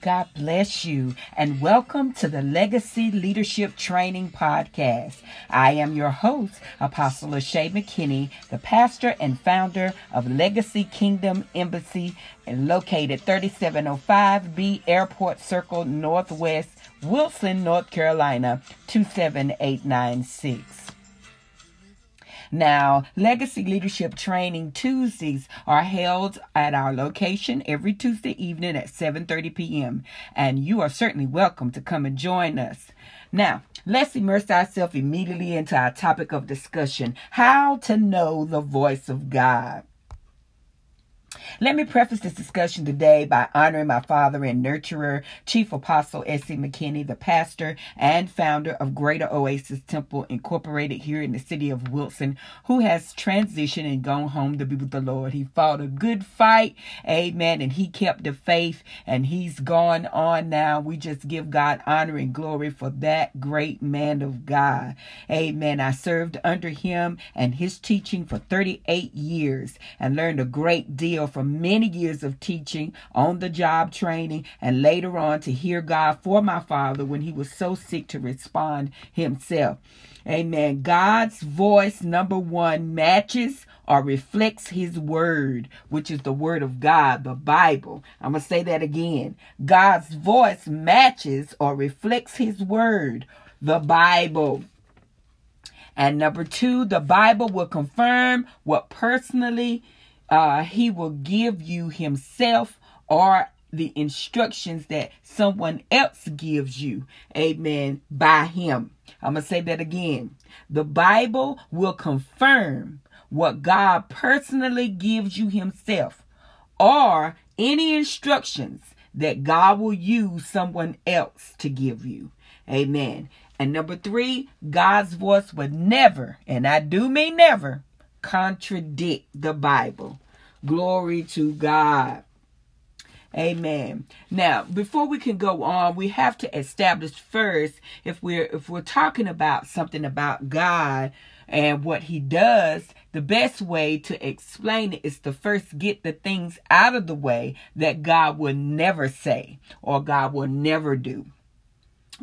God bless you and welcome to the Legacy Leadership Training Podcast. I am your host, Apostle Lachey McKinney, the pastor and founder of Legacy Kingdom Embassy located 3705B Airport Circle Northwest, Wilson, North Carolina 27896. Now, Legacy Leadership Training Tuesdays are held at our location every Tuesday evening at 7:30 p.m. and you are certainly welcome to come and join us. Now, let's immerse ourselves immediately into our topic of discussion, how to know the voice of God. Let me preface this discussion today by honoring my father and nurturer, Chief Apostle S.C. McKinney, the pastor and founder of Greater Oasis Temple Incorporated here in the city of Wilson, who has transitioned and gone home to be with the Lord. He fought a good fight, amen, and he kept the faith, and he's gone on now. We just give God honor and glory for that great man of God, amen. I served under him and his teaching for 38 years and learned a great deal from from many years of teaching, on the job training, and later on to hear God for my father when he was so sick to respond himself. Amen. God's voice, number one, matches or reflects his word, which is the word of God, the Bible. I'm going to say that again. God's voice matches or reflects his word, the Bible. And number two, the Bible will confirm what personally uh, he will give you himself or the instructions that someone else gives you. Amen. By him. I'm going to say that again. The Bible will confirm what God personally gives you himself or any instructions that God will use someone else to give you. Amen. And number three, God's voice would never, and I do mean never, contradict the Bible. Glory to God. Amen. Now, before we can go on, we have to establish first if we're if we're talking about something about God and what he does, the best way to explain it is to first get the things out of the way that God will never say or God will never do.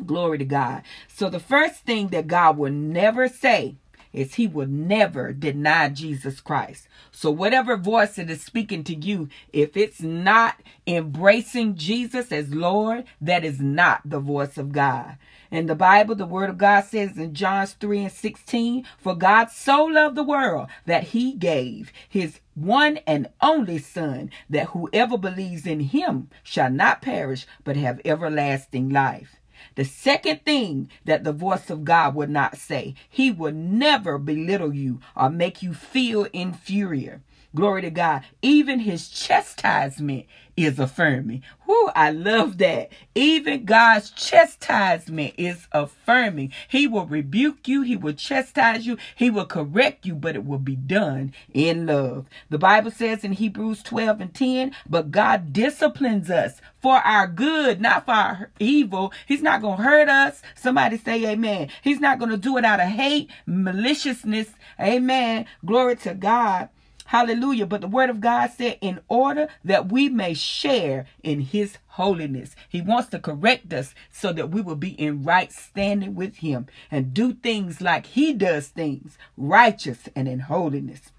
Glory to God. So the first thing that God will never say is he will never deny Jesus Christ. So whatever voice that is speaking to you, if it's not embracing Jesus as Lord, that is not the voice of God. In the Bible, the word of God says in John 3 and 16, For God so loved the world that he gave his one and only Son, that whoever believes in him shall not perish, but have everlasting life. The second thing that the voice of God would not say, He would never belittle you or make you feel inferior. Glory to God. Even his chastisement is affirming. Whoo, I love that. Even God's chastisement is affirming. He will rebuke you, He will chastise you, He will correct you, but it will be done in love. The Bible says in Hebrews 12 and 10, but God disciplines us for our good, not for our evil. He's not going to hurt us. Somebody say amen. He's not going to do it out of hate, maliciousness. Amen. Glory to God. Hallelujah. But the word of God said, in order that we may share in his holiness, he wants to correct us so that we will be in right standing with him and do things like he does things, righteous and in holiness.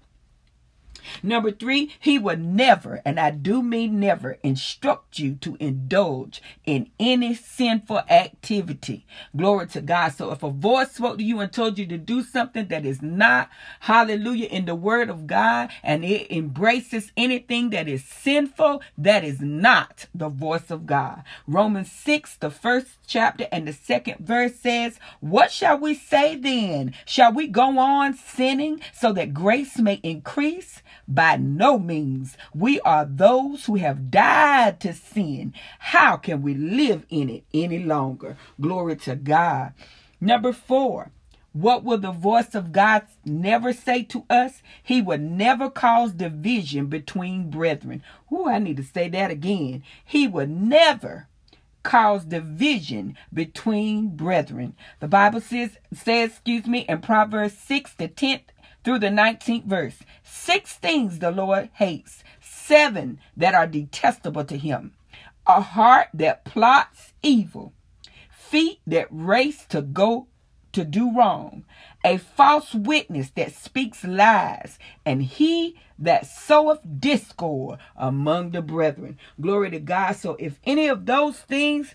Number three, he will never, and I do mean never, instruct you to indulge in any sinful activity. Glory to God. So if a voice spoke to you and told you to do something that is not, hallelujah, in the word of God, and it embraces anything that is sinful, that is not the voice of God. Romans 6, the first chapter and the second verse says, What shall we say then? Shall we go on sinning so that grace may increase? By no means. We are those who have died to sin. How can we live in it any longer? Glory to God. Number four, What will the voice of God never say to us? He will never cause division between brethren. Ooh, I need to say that again. He will never cause division between brethren. The Bible says, says, excuse me, in Proverbs 6, the 10th through the 19th verse, six things the Lord hates, seven that are detestable to him. A heart that plots evil, feet that race to go to do wrong, a false witness that speaks lies, and he that soweth discord among the brethren. Glory to God. So if any of those things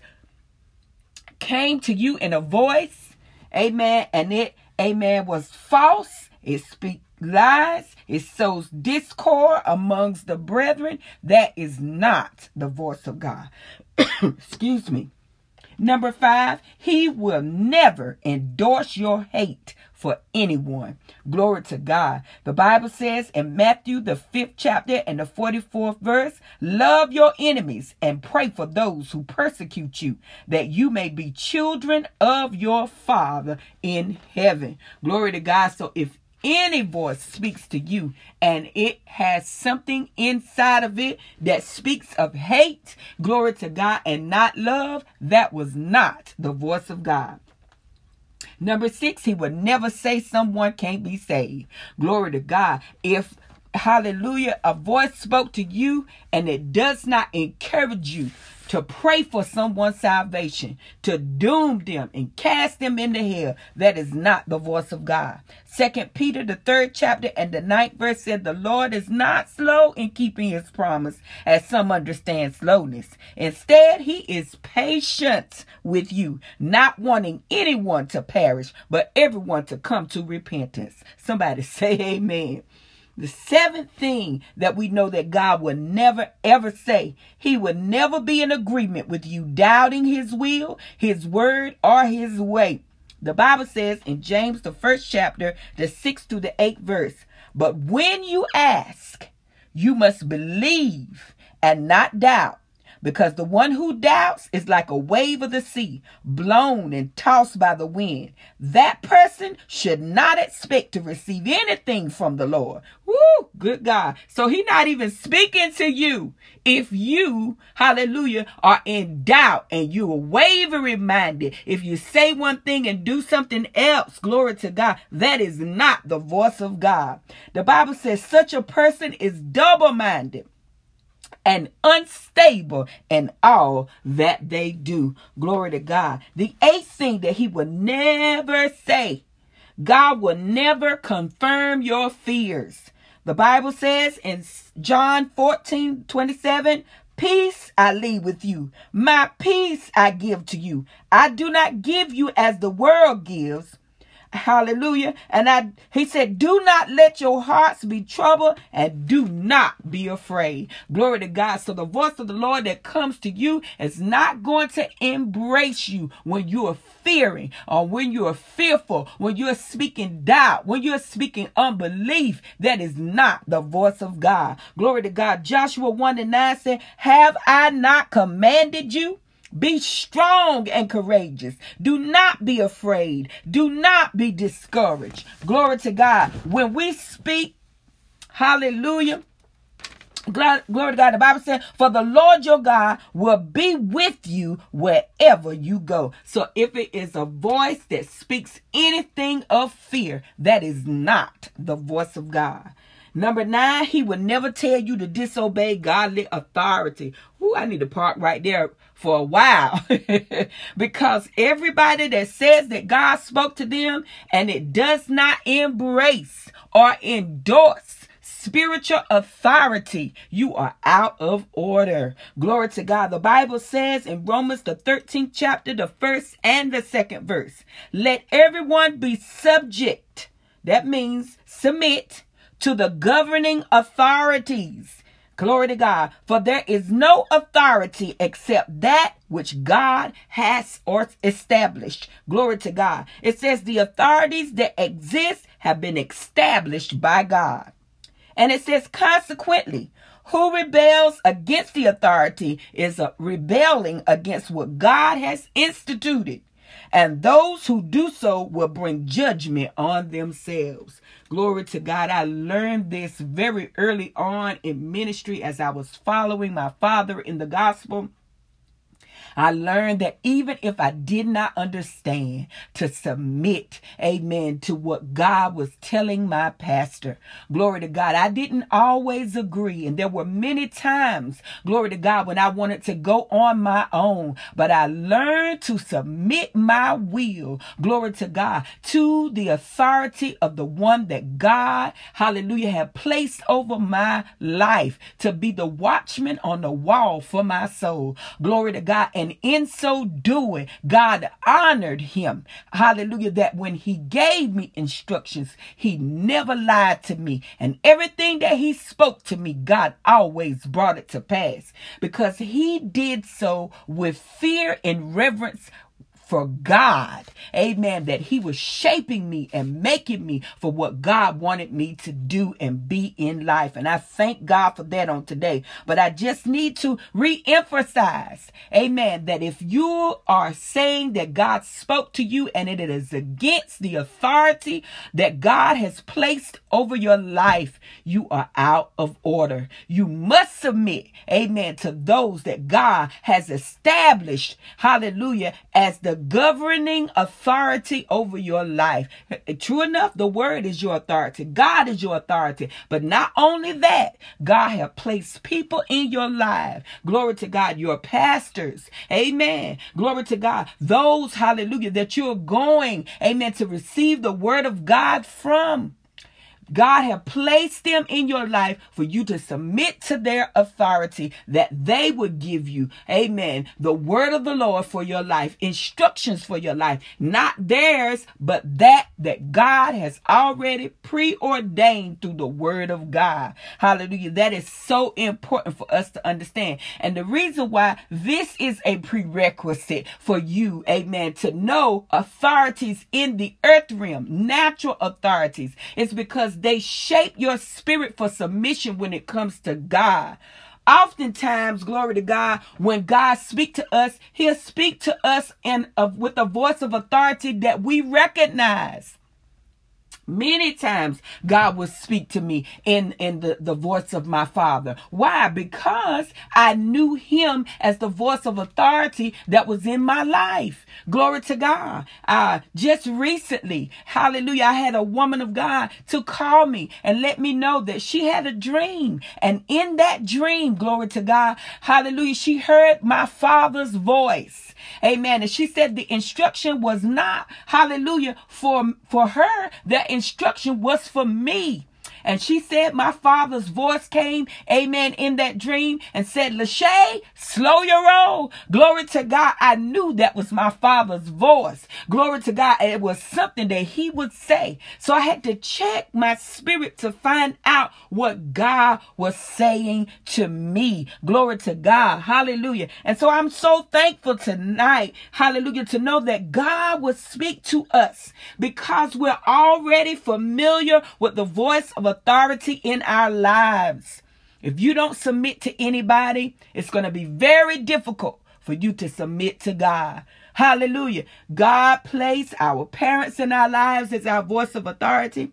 came to you in a voice, amen, and it, amen, was false, it speaks lies, it sows discord amongst the brethren, that is not the voice of God. Excuse me. Number five, he will never endorse your hate for anyone. Glory to God. The Bible says in Matthew, the fifth chapter and the 44th verse, love your enemies and pray for those who persecute you, that you may be children of your Father in heaven. Glory to God. So if any voice speaks to you and it has something inside of it that speaks of hate, glory to God, and not love, that was not the voice of God. Number six, he would never say someone can't be saved. Glory to God. If hallelujah, a voice spoke to you and it does not encourage you to pray for someone's salvation, to doom them and cast them into hell, that is not the voice of God. Second Peter, the third chapter and the ninth verse said, The Lord is not slow in keeping his promise, as some understand slowness. Instead, he is patient with you, not wanting anyone to perish, but everyone to come to repentance. Somebody say amen. The seventh thing that we know that God will never ever say, He will never be in agreement with you doubting His will, His word, or His way. The Bible says in James, the first chapter, the sixth to the eighth verse, but when you ask, you must believe and not doubt because the one who doubts is like a wave of the sea, blown and tossed by the wind. That person should not expect to receive anything from the Lord. Woo, good God. So he's not even speaking to you if you, hallelujah, are in doubt and you are wavering minded. If you say one thing and do something else, glory to God, that is not the voice of God. The Bible says such a person is double minded and unstable in all that they do. Glory to God. The eighth thing that he will never say, God will never confirm your fears. The Bible says in John 14 27, Peace I leave with you. My peace I give to you. I do not give you as the world gives. Hallelujah. And I he said, Do not let your hearts be troubled and do not be afraid. Glory to God. So the voice of the Lord that comes to you is not going to embrace you when you are fearing or when you are fearful, when you're speaking doubt, when you're speaking unbelief. That is not the voice of God. Glory to God. Joshua 1 and 9 said, Have I not commanded you? Be strong and courageous. Do not be afraid. Do not be discouraged. Glory to God. When we speak, hallelujah. Glory, to God. The Bible says, For the Lord your God will be with you wherever you go. So if it is a voice that speaks anything of fear, that is not the voice of God. Number nine, he will never tell you to disobey godly authority. Ooh, I need to park right there for a while because everybody that says that God spoke to them and it does not embrace or endorse spiritual authority, you are out of order. Glory to God. The Bible says in Romans, the 13th chapter, the first and the second verse, let everyone be subject. That means submit to the governing authorities. Glory to God. For there is no authority except that which God has or established. Glory to God. It says the authorities that exist have been established by God. And it says consequently, who rebels against the authority is rebelling against what God has instituted. And those who do so will bring judgment on themselves. Glory to God. I learned this very early on in ministry as I was following my father in the gospel. I learned that even if I did not understand to submit, amen, to what God was telling my pastor, glory to God, I didn't always agree. And there were many times, glory to God, when I wanted to go on my own, but I learned to submit my will, glory to God, to the authority of the one that God, hallelujah, had placed over my life to be the watchman on the wall for my soul. Glory to God. And and in so doing, God honored him. Hallelujah. That when he gave me instructions, he never lied to me. And everything that he spoke to me, God always brought it to pass because he did so with fear and reverence for God. Amen. That He was shaping me and making me for what God wanted me to do and be in life. And I thank God for that on today. But I just need to re-emphasize, amen, that if you are saying that God spoke to you and it is against the authority that God has placed over your life, you are out of order. You must submit, amen, to those that God has established, hallelujah, as the governing authority over your life. True enough, the word is your authority. God is your authority. But not only that, God has placed people in your life. Glory to God, your pastors. Amen. Glory to God. Those, hallelujah, that you're going, amen, to receive the word of God from. God have placed them in your life for you to submit to their authority that they would give you, amen, the word of the Lord for your life, instructions for your life, not theirs, but that that God has already preordained through the word of God. Hallelujah. That is so important for us to understand. And the reason why this is a prerequisite for you, amen, to know authorities in the earth realm, natural authorities, is because because they shape your spirit for submission when it comes to God. Oftentimes, glory to God, when God speak to us, he'll speak to us in a, with a voice of authority that we recognize. Many times God would speak to me in, in the, the voice of my father. Why? Because I knew him as the voice of authority that was in my life. Glory to God. Uh, just recently, hallelujah, I had a woman of God to call me and let me know that she had a dream. And in that dream, glory to God, hallelujah, she heard my father's voice. Amen. And she said the instruction was not, hallelujah, for, for her. That instruction was for me. And she said, My father's voice came, amen, in that dream and said, Lachey, slow your roll. Glory to God. I knew that was my father's voice. Glory to God. It was something that he would say. So I had to check my spirit to find out what God was saying to me. Glory to God. Hallelujah. And so I'm so thankful tonight. Hallelujah. To know that God will speak to us because we're already familiar with the voice of a authority in our lives. If you don't submit to anybody, it's going to be very difficult for you to submit to God. Hallelujah. God placed our parents in our lives as our voice of authority.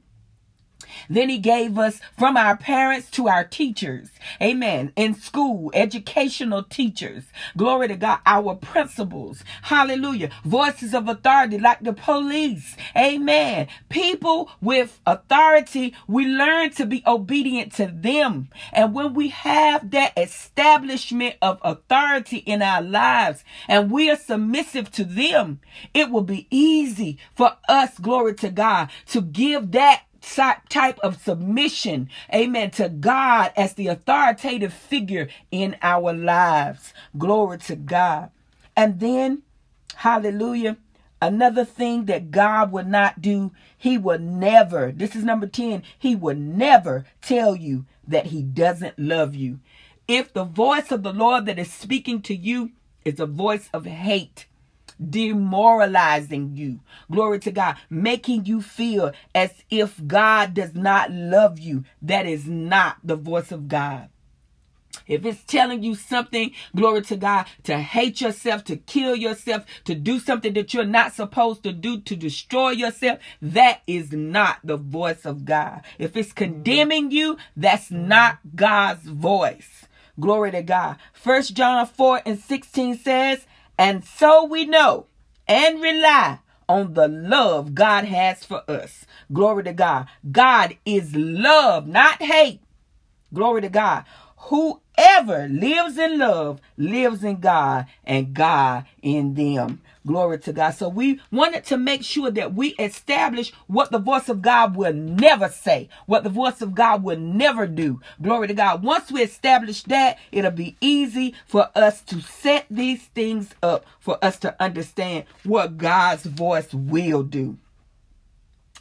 Then he gave us from our parents to our teachers. Amen. In school, educational teachers. Glory to God. Our principals. Hallelujah. Voices of authority like the police. Amen. People with authority, we learn to be obedient to them. And when we have that establishment of authority in our lives and we are submissive to them, it will be easy for us, glory to God, to give that type of submission, amen, to God as the authoritative figure in our lives. Glory to God. And then, hallelujah, another thing that God would not do, He would never, this is number 10, He would never tell you that He doesn't love you. If the voice of the Lord that is speaking to you is a voice of hate, demoralizing you. Glory to God, making you feel as if God does not love you. That is not the voice of God. if it's telling you something, glory to God, to hate yourself, to kill yourself, to do something that you're not supposed to do, to destroy yourself, that is not the voice of God. If it's mm-hmm. condemning you, that's mm-hmm. not God's voice. Glory to God. First John 4 and 16 says, And so we know and rely on the love God has for us. Glory to God. God is love, not hate. Glory to God. Whoever lives in love lives in God and God in them. Glory to God. So we wanted to make sure that we establish what the voice of God will never say, what the voice of God will never do. Glory to God. Once we establish that, it'll be easy for us to set these things up for us to understand what God's voice will do.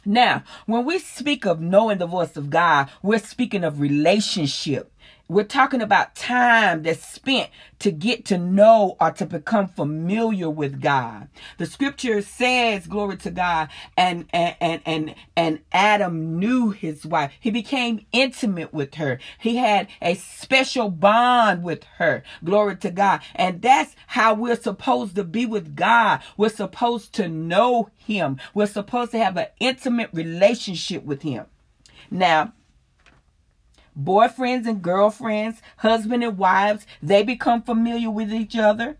Now, when we speak of knowing the voice of God, we're speaking of relationship. We're talking about time that's spent to get to know or to become familiar with God. The scripture says, glory to God, and and and and, and Adam knew his wife. He became intimate with her. He had a special bond with her. Glory to God. And that's how we're supposed to be with God. We're supposed to know him. We're supposed to have an intimate relationship with him. Now, boyfriends and girlfriends, husband and wives, they become familiar with each other.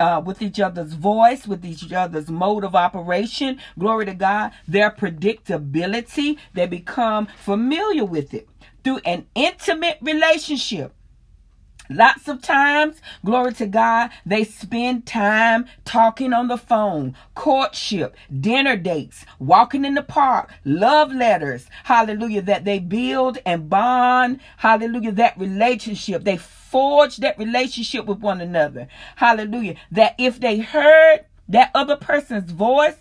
Uh, with each other's voice, with each other's mode of operation. Glory to God. Their predictability, they become familiar with it through an intimate relationship. Lots of times, glory to God, they spend time talking on the phone, courtship, dinner dates, walking in the park, love letters, hallelujah, that they build and bond, hallelujah, that relationship. They forge that relationship with one another, hallelujah, that if they heard that other person's voice,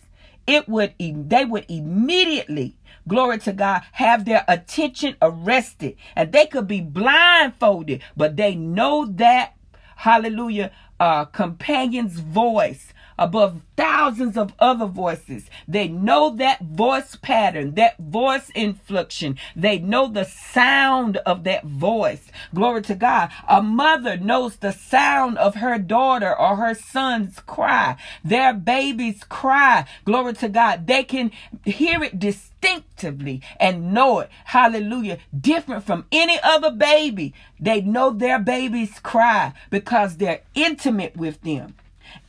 it would, they would immediately glory to God, have their attention arrested. And they could be blindfolded, but they know that, hallelujah, uh, companion's voice above thousands of other voices. They know that voice pattern, that voice inflection. They know the sound of that voice. Glory to God. A mother knows the sound of her daughter or her son's cry. Their baby's cry. Glory to God. They can hear it distinctively and know it. Hallelujah. Different from any other baby. They know their baby's cry because they're intimate with them.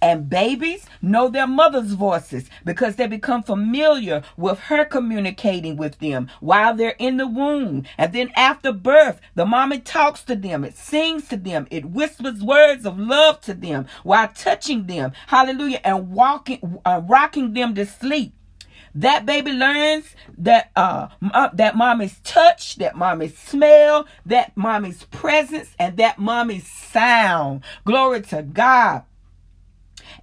And babies know their mother's voices because they become familiar with her communicating with them while they're in the womb. And then after birth, the mommy talks to them, it sings to them, it whispers words of love to them while touching them. Hallelujah. And walking, uh, rocking them to sleep. That baby learns that uh, uh, that mommy's touch, that mommy's smell, that mommy's presence, and that mommy's sound. Glory to God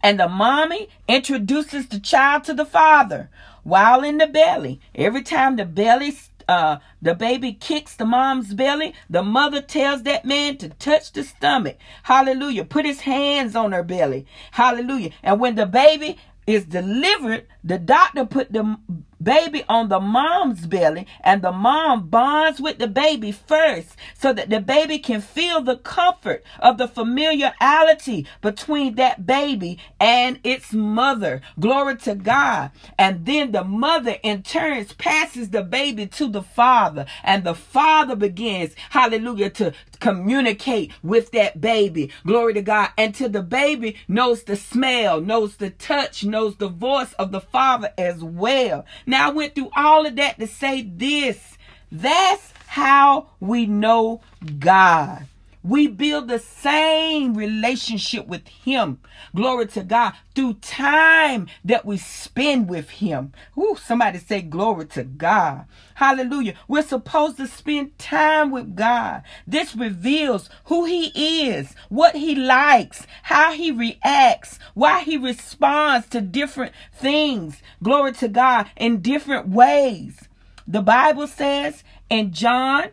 and the mommy introduces the child to the father while in the belly. Every time the belly uh, the baby kicks the mom's belly, the mother tells that man to touch the stomach. Hallelujah. Put his hands on her belly. Hallelujah. And when the baby is delivered, the doctor put the baby on the mom's belly and the mom bonds with the baby first so that the baby can feel the comfort of the familiarity between that baby and its mother. Glory to God. And then the mother in turn passes the baby to the father and the father begins, hallelujah, to communicate with that baby. Glory to God. Until the baby knows the smell, knows the touch, knows the voice of the father as well. Now I went through all of that to say this. That's how we know God. We build the same relationship with Him. Glory to God. Through time that we spend with Him. Ooh, somebody say glory to God. Hallelujah. We're supposed to spend time with God. This reveals who He is, what He likes, how He reacts, why He responds to different things. Glory to God in different ways. The Bible says in John,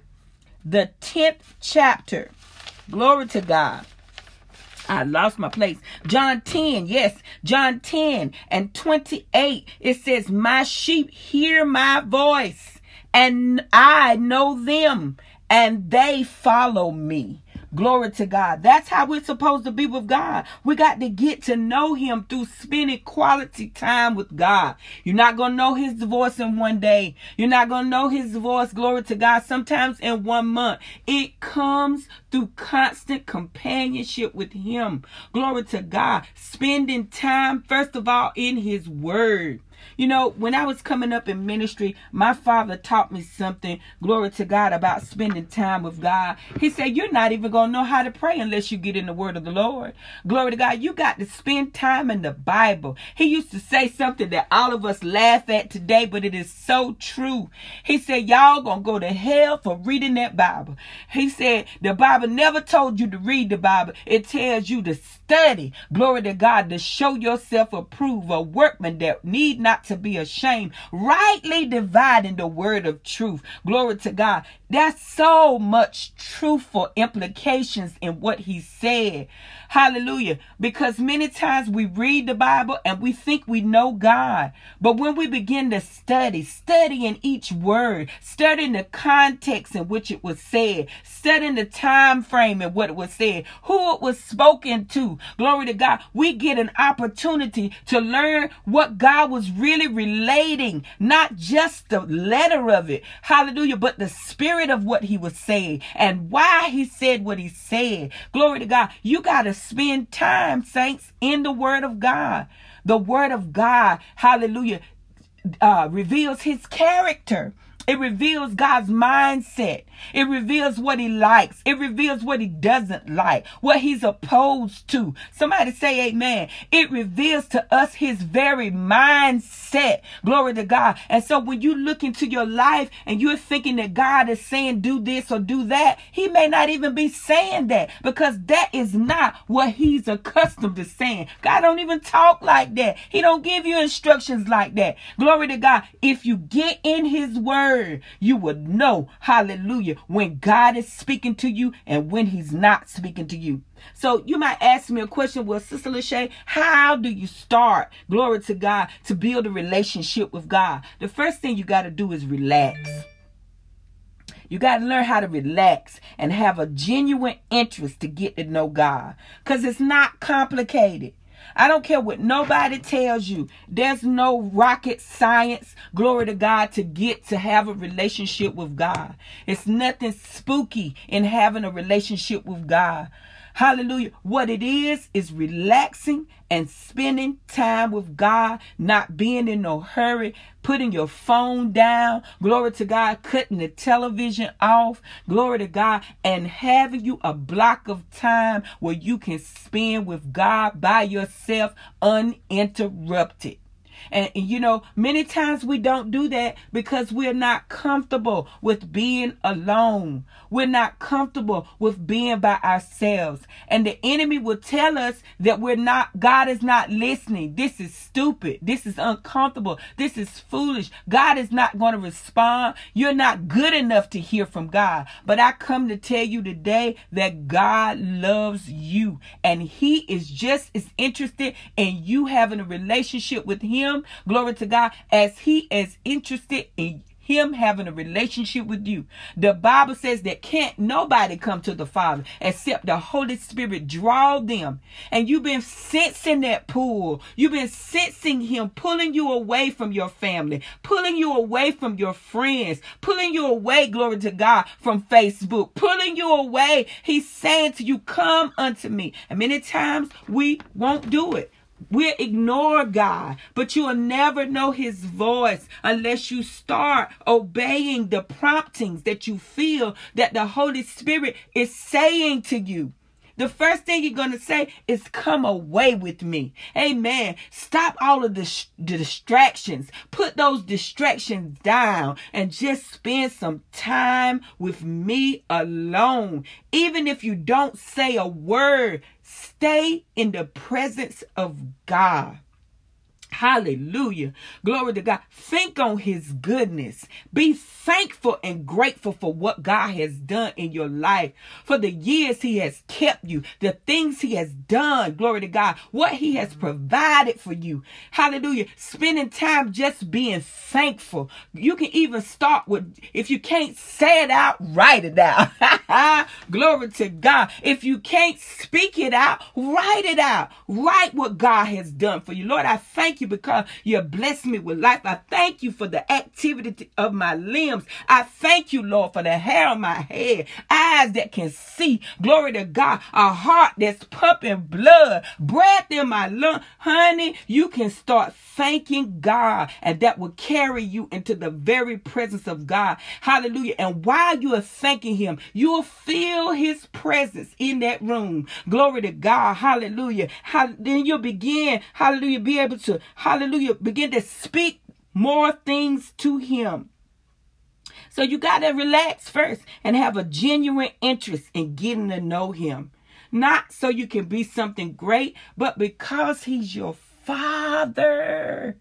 the 10th chapter, Glory to God. I lost my place. John 10, yes, John 10 and 28. It says, My sheep hear my voice, and I know them, and they follow me. Glory to God. That's how we're supposed to be with God. We got to get to know Him through spending quality time with God. You're not going to know His voice in one day. You're not going to know His voice, glory to God, sometimes in one month. It comes through constant companionship with Him. Glory to God. Spending time, first of all, in His Word. You know, when I was coming up in ministry, my father taught me something, glory to God, about spending time with God. He said, You're not even going to know how to pray unless you get in the word of the Lord. Glory to God. You got to spend time in the Bible. He used to say something that all of us laugh at today, but it is so true. He said, Y'all going to go to hell for reading that Bible. He said, The Bible never told you to read the Bible, it tells you to study. Glory to God, to show yourself approved, a workman that need not to be ashamed, rightly dividing the word of truth. Glory to God. There's so much truthful implications in what he said. Hallelujah. Because many times we read the Bible and we think we know God. But when we begin to study, studying each word, studying the context in which it was said, studying the time frame in what it was said, who it was spoken to, glory to God, we get an opportunity to learn what God was really relating, not just the letter of it. Hallelujah. But the spirit of what he was saying and why he said what he said. Glory to God. You got to spend time, saints, in the Word of God. The Word of God, hallelujah, uh, reveals His character. It reveals God's mindset. It reveals what he likes. It reveals what he doesn't like, what he's opposed to. Somebody say amen. It reveals to us his very mindset. Glory to God. And so when you look into your life and you're thinking that God is saying do this or do that, he may not even be saying that because that is not what he's accustomed to saying. God don't even talk like that. He don't give you instructions like that. Glory to God. If you get in his word, you would know, hallelujah, when God is speaking to you and when he's not speaking to you. So you might ask me a question, well, Sister Lachey, how do you start, glory to God, to build a relationship with God? The first thing you got to do is relax. You got to learn how to relax and have a genuine interest to get to know God. Because it's not complicated. I don't care what nobody tells you. There's no rocket science, glory to God, to get to have a relationship with God. It's nothing spooky in having a relationship with God. Hallelujah. What it is, is relaxing and spending time with God, not being in no hurry, putting your phone down. Glory to God, cutting the television off. Glory to God, and having you a block of time where you can spend with God by yourself uninterrupted. And, you know, many times we don't do that because we're not comfortable with being alone. We're not comfortable with being by ourselves. And the enemy will tell us that we're not, God is not listening. This is stupid. This is uncomfortable. This is foolish. God is not going to respond. You're not good enough to hear from God. But I come to tell you today that God loves you and he is just as interested in you having a relationship with him him, glory to God, as he is interested in him having a relationship with you. The Bible says that can't nobody come to the Father except the Holy Spirit draw them. And you've been sensing that pull. You've been sensing him pulling you away from your family, pulling you away from your friends, pulling you away, glory to God, from Facebook, pulling you away. He's saying to you, come unto me. And many times we won't do it. We'll ignore God, but you will never know His voice unless you start obeying the promptings that you feel that the Holy Spirit is saying to you. The first thing you're going to say is, Come away with me. Amen. Stop all of the, the distractions. Put those distractions down and just spend some time with me alone. Even if you don't say a word, stay in the presence of God. Hallelujah. Glory to God. Think on his goodness. Be thankful and grateful for what God has done in your life, for the years he has kept you, the things he has done. Glory to God. What he has provided for you. Hallelujah. Spending time just being thankful. You can even start with, if you can't say it out, write it out. Glory to God. If you can't speak it out, write it out. Write what God has done for you. Lord, I thank you you because you blessed me with life. I thank you for the activity of my limbs. I thank you, Lord, for the hair on my head, eyes that can see. Glory to God. A heart that's pumping blood, breath in my lung. Honey, you can start thanking God, and that will carry you into the very presence of God. Hallelujah. And while you are thanking Him, you'll feel His presence in that room. Glory to God. Hallelujah. then you'll begin, hallelujah, be able to hallelujah, begin to speak more things to him. So you got to relax first and have a genuine interest in getting to know him. Not so you can be something great, but because he's your father.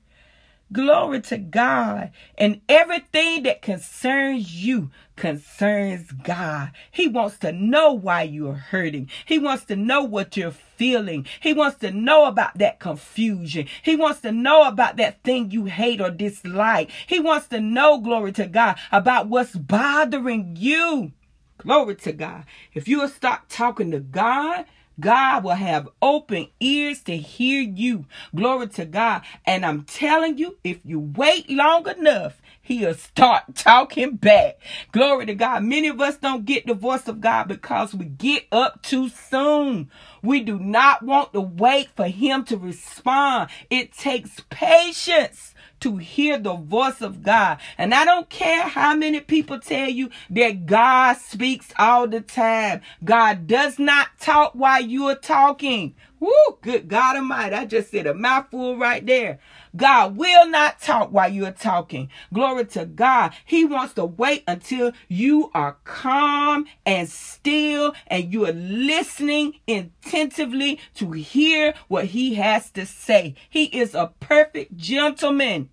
Glory to God. And everything that concerns you concerns God. He wants to know why you're hurting. He wants to know what you're feeling. He wants to know about that confusion. He wants to know about that thing you hate or dislike. He wants to know, glory to God, about what's bothering you. Glory to God. If you will stop talking to God, God will have open ears to hear you. Glory to God. And I'm telling you, if you wait long enough, he'll start talking back. Glory to God. Many of us don't get the voice of God because we get up too soon. We do not want to wait for him to respond. It takes patience to hear the voice of God. And I don't care how many people tell you that God speaks all the time. God does not talk while you are talking. Woo, good God Almighty. I just said a mouthful right there. God will not talk while you're talking. Glory to God. He wants to wait until you are calm and still and you are listening attentively to hear what he has to say. He is a perfect gentleman.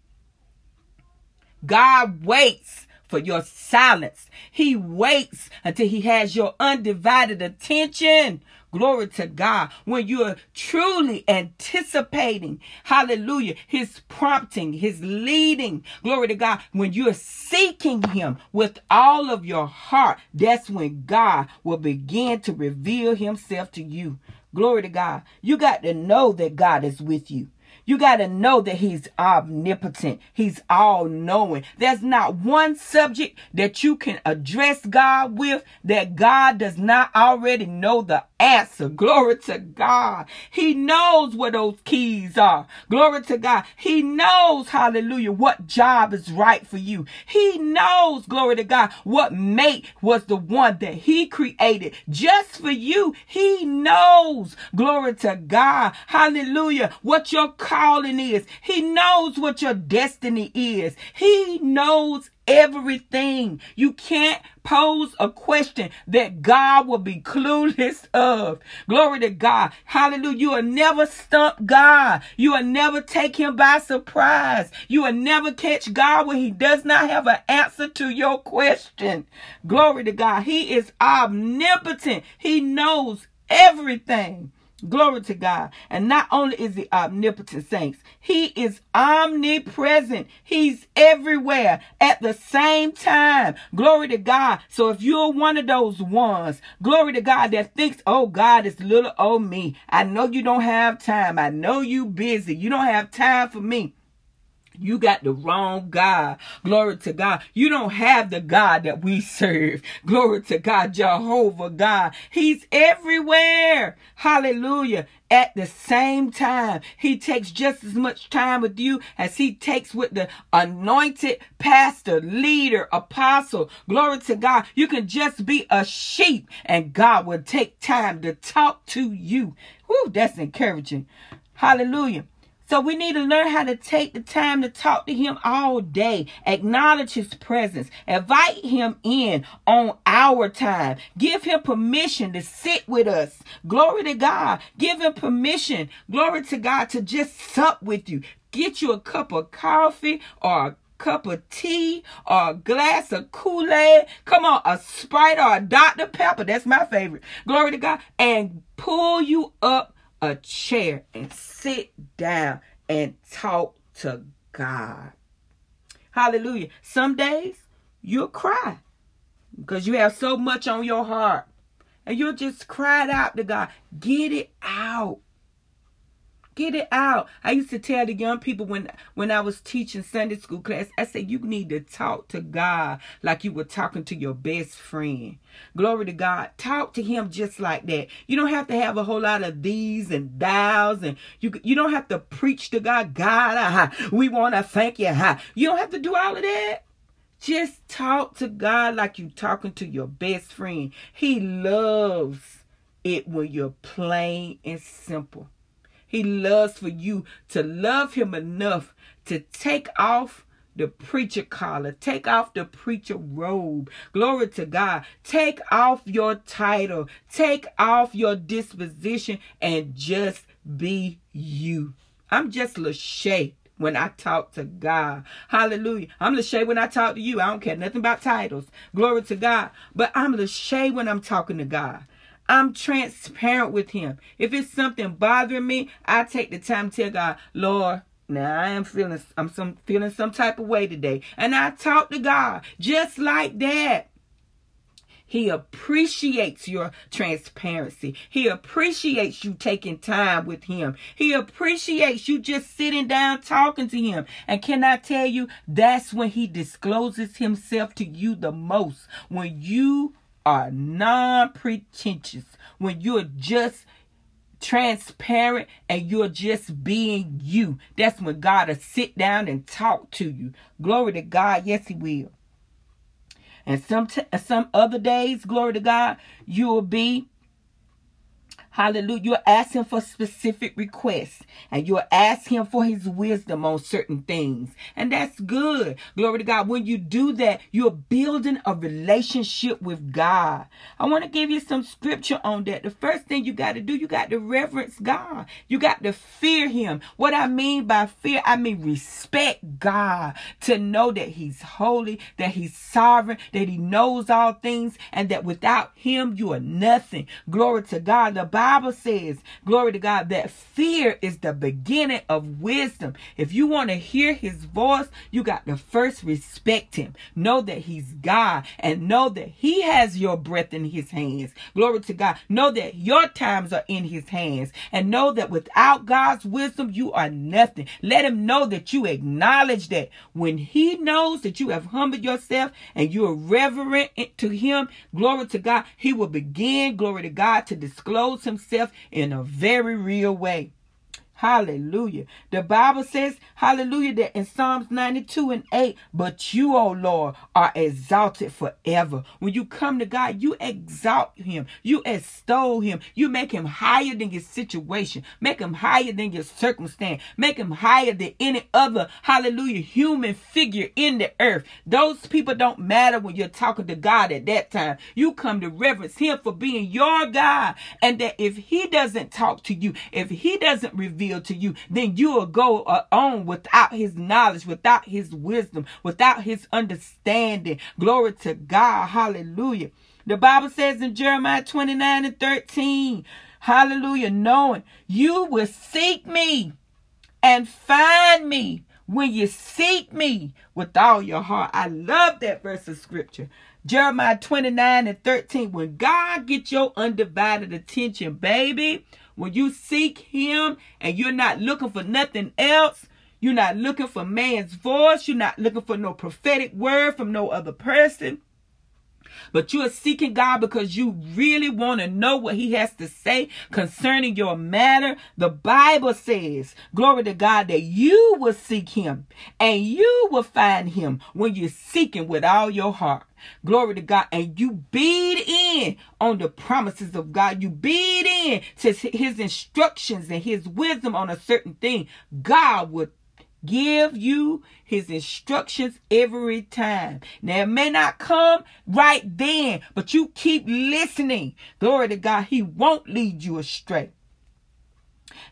God waits for your silence. He waits until he has your undivided attention. Glory to God. When you're truly anticipating, hallelujah, his prompting, his leading. Glory to God. When you're seeking him with all of your heart, that's when God will begin to reveal himself to you. Glory to God. You got to know that God is with you. You got to know that he's omnipotent. He's all knowing. There's not one subject that you can address God with that God does not already know the answer. Glory to God. He knows where those keys are. Glory to God. He knows, hallelujah, what job is right for you. He knows, glory to God, what mate was the one that he created just for you. He knows, glory to God, hallelujah, what your calling is. He knows what your destiny is. He knows everything. You can't pose a question that God will be clueless of. Glory to God. Hallelujah. You will never stump God. You will never take him by surprise. You will never catch God when he does not have an answer to your question. Glory to God. He is omnipotent. He knows everything. Glory to God. And not only is he omnipotent, saints, he is omnipresent. He's everywhere at the same time. Glory to God. So if you're one of those ones, glory to God that thinks, oh, God it's little old me. I know you don't have time. I know you busy. You don't have time for me. You got the wrong God. Glory to God. You don't have the God that we serve. Glory to God, Jehovah God. He's everywhere. Hallelujah. At the same time, he takes just as much time with you as he takes with the anointed pastor, leader, apostle. Glory to God. You can just be a sheep and God will take time to talk to you. Whoo, that's encouraging. Hallelujah. So we need to learn how to take the time to talk to him all day, acknowledge his presence, invite him in on our time, give him permission to sit with us. Glory to God. Give him permission, glory to God, to just sup with you. get you a cup of coffee or a cup of tea or a glass of Kool-Aid. Come on, a Sprite or a Dr. Pepper. That's my favorite. Glory to God. And pull you up a chair and sit down and talk to God. Hallelujah. Some days you'll cry because you have so much on your heart. And you'll just cry it out to God. Get it out. Get it out. I used to tell the young people when when I was teaching Sunday school class, I said you need to talk to God like you were talking to your best friend. Glory to God. Talk to him just like that. You don't have to have a whole lot of these and thous and you you don't have to preach to God. God, we want to thank you. You don't have to do all of that. Just talk to God like you're talking to your best friend. He loves it when you're plain and simple. He loves for you to love him enough to take off the preacher collar, take off the preacher robe. Glory to God. Take off your title, take off your disposition, and just be you. I'm just Lachey when I talk to God. Hallelujah. I'm Lachey when I talk to you. I don't care nothing about titles. Glory to God. But I'm Lachey when I'm talking to God. I'm transparent with him. If it's something bothering me, I take the time to tell God, Lord, now I am feeling I'm some feeling some type of way today. And I talk to God just like that. He appreciates your transparency. He appreciates you taking time with him. He appreciates you just sitting down talking to him. And can I tell you, that's when he discloses himself to you the most. When you are non pretentious, when you're just transparent and you're just being you, that's when God will sit down and talk to you. Glory to God. Yes, He will. And some t- some other days, glory to God, you will be Hallelujah. You're asking for specific requests and you're asking him for his wisdom on certain things. And that's good. Glory to God. When you do that, you're building a relationship with God. I want to give you some scripture on that. The first thing you got to do, you got to reverence God. You got to fear him. What I mean by fear, I mean respect God to know that he's holy, that he's sovereign, that he knows all things, and that without him, you are nothing. Glory to God. The Bible Bible says, glory to God, that fear is the beginning of wisdom. If you want to hear his voice, you got to first respect him. Know that he's God and know that he has your breath in his hands. Glory to God. Know that your times are in his hands and know that without God's wisdom, you are nothing. Let him know that you acknowledge that when he knows that you have humbled yourself and you are reverent to him, glory to God, he will begin, glory to God, to disclose himself in a very real way. Hallelujah. The Bible says, hallelujah, that in Psalms 92 and 8, but you, O Lord, are exalted forever. When you come to God, you exalt him, you extol him, you make him higher than your situation, make him higher than your circumstance, make him higher than any other, hallelujah, human figure in the earth. Those people don't matter when you're talking to God at that time. You come to reverence him for being your God, and that if he doesn't talk to you, if he doesn't reveal to you, then you will go uh, on without his knowledge, without his wisdom, without his understanding. Glory to God. Hallelujah. The Bible says in Jeremiah 29 and 13, hallelujah, knowing you will seek me and find me when you seek me with all your heart. I love that verse of scripture. Jeremiah 29 and 13. When God gets your undivided attention, baby, when you seek him and you're not looking for nothing else, you're not looking for man's voice, you're not looking for no prophetic word from no other person. But you are seeking God because you really want to know what He has to say concerning your matter. The Bible says, glory to God, that you will seek Him and you will find Him when you seek Him with all your heart. Glory to God. And you beat in on the promises of God. You beat in to his instructions and his wisdom on a certain thing. God would give you his instructions every time. Now it may not come right then, but you keep listening. Glory to God. He won't lead you astray.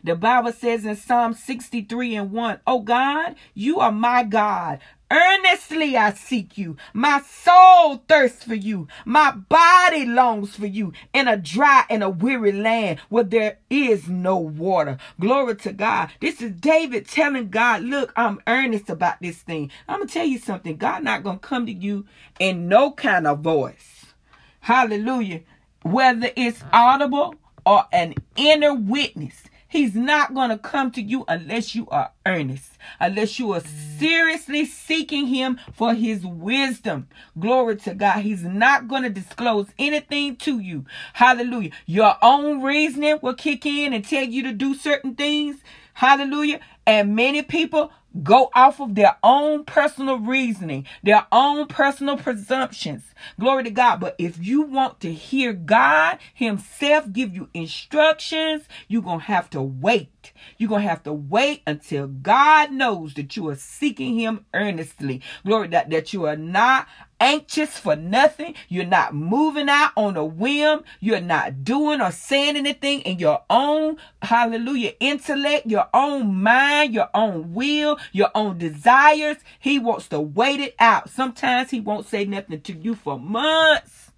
The Bible says in Psalm 63 and 1, Oh God, you are my God. Earnestly I seek you. My soul thirsts for you. My body longs for you in a dry and a weary land where there is no water. Glory to God. This is David telling God, look, I'm earnest about this thing. I'm going to tell you something. God not going to come to you in no kind of voice. Hallelujah. Whether it's audible or an inner witness. He's not going to come to you unless you are earnest, unless you are seriously seeking him for his wisdom. Glory to God. He's not going to disclose anything to you. Hallelujah. Your own reasoning will kick in and tell you to do certain things. Hallelujah. And many people go off of their own personal reasoning, their own personal presumptions. Glory to God. But if you want to hear God Himself give you instructions, you're going to have to wait. You're going to have to wait until God knows that you are seeking Him earnestly. Glory that, that you are not anxious for nothing. You're not moving out on a whim. You're not doing or saying anything in your own, hallelujah, intellect, your own mind, your own will, your own desires. He wants to wait it out. Sometimes he won't say nothing to you for months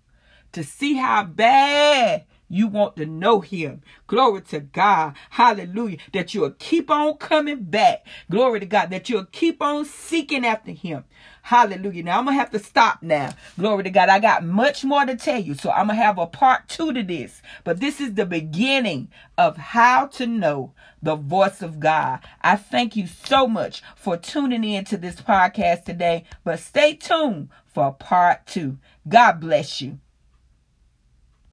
to see how bad you want to know him. Glory to God. Hallelujah. That you'll keep on coming back. Glory to God. That you'll keep on seeking after him. Hallelujah. Now I'm going to have to stop now. Glory to God. I got much more to tell you. So I'm going to have a part two to this. But this is the beginning of how to know the voice of God. I thank you so much for tuning in to this podcast today. But stay tuned for part two. God bless you.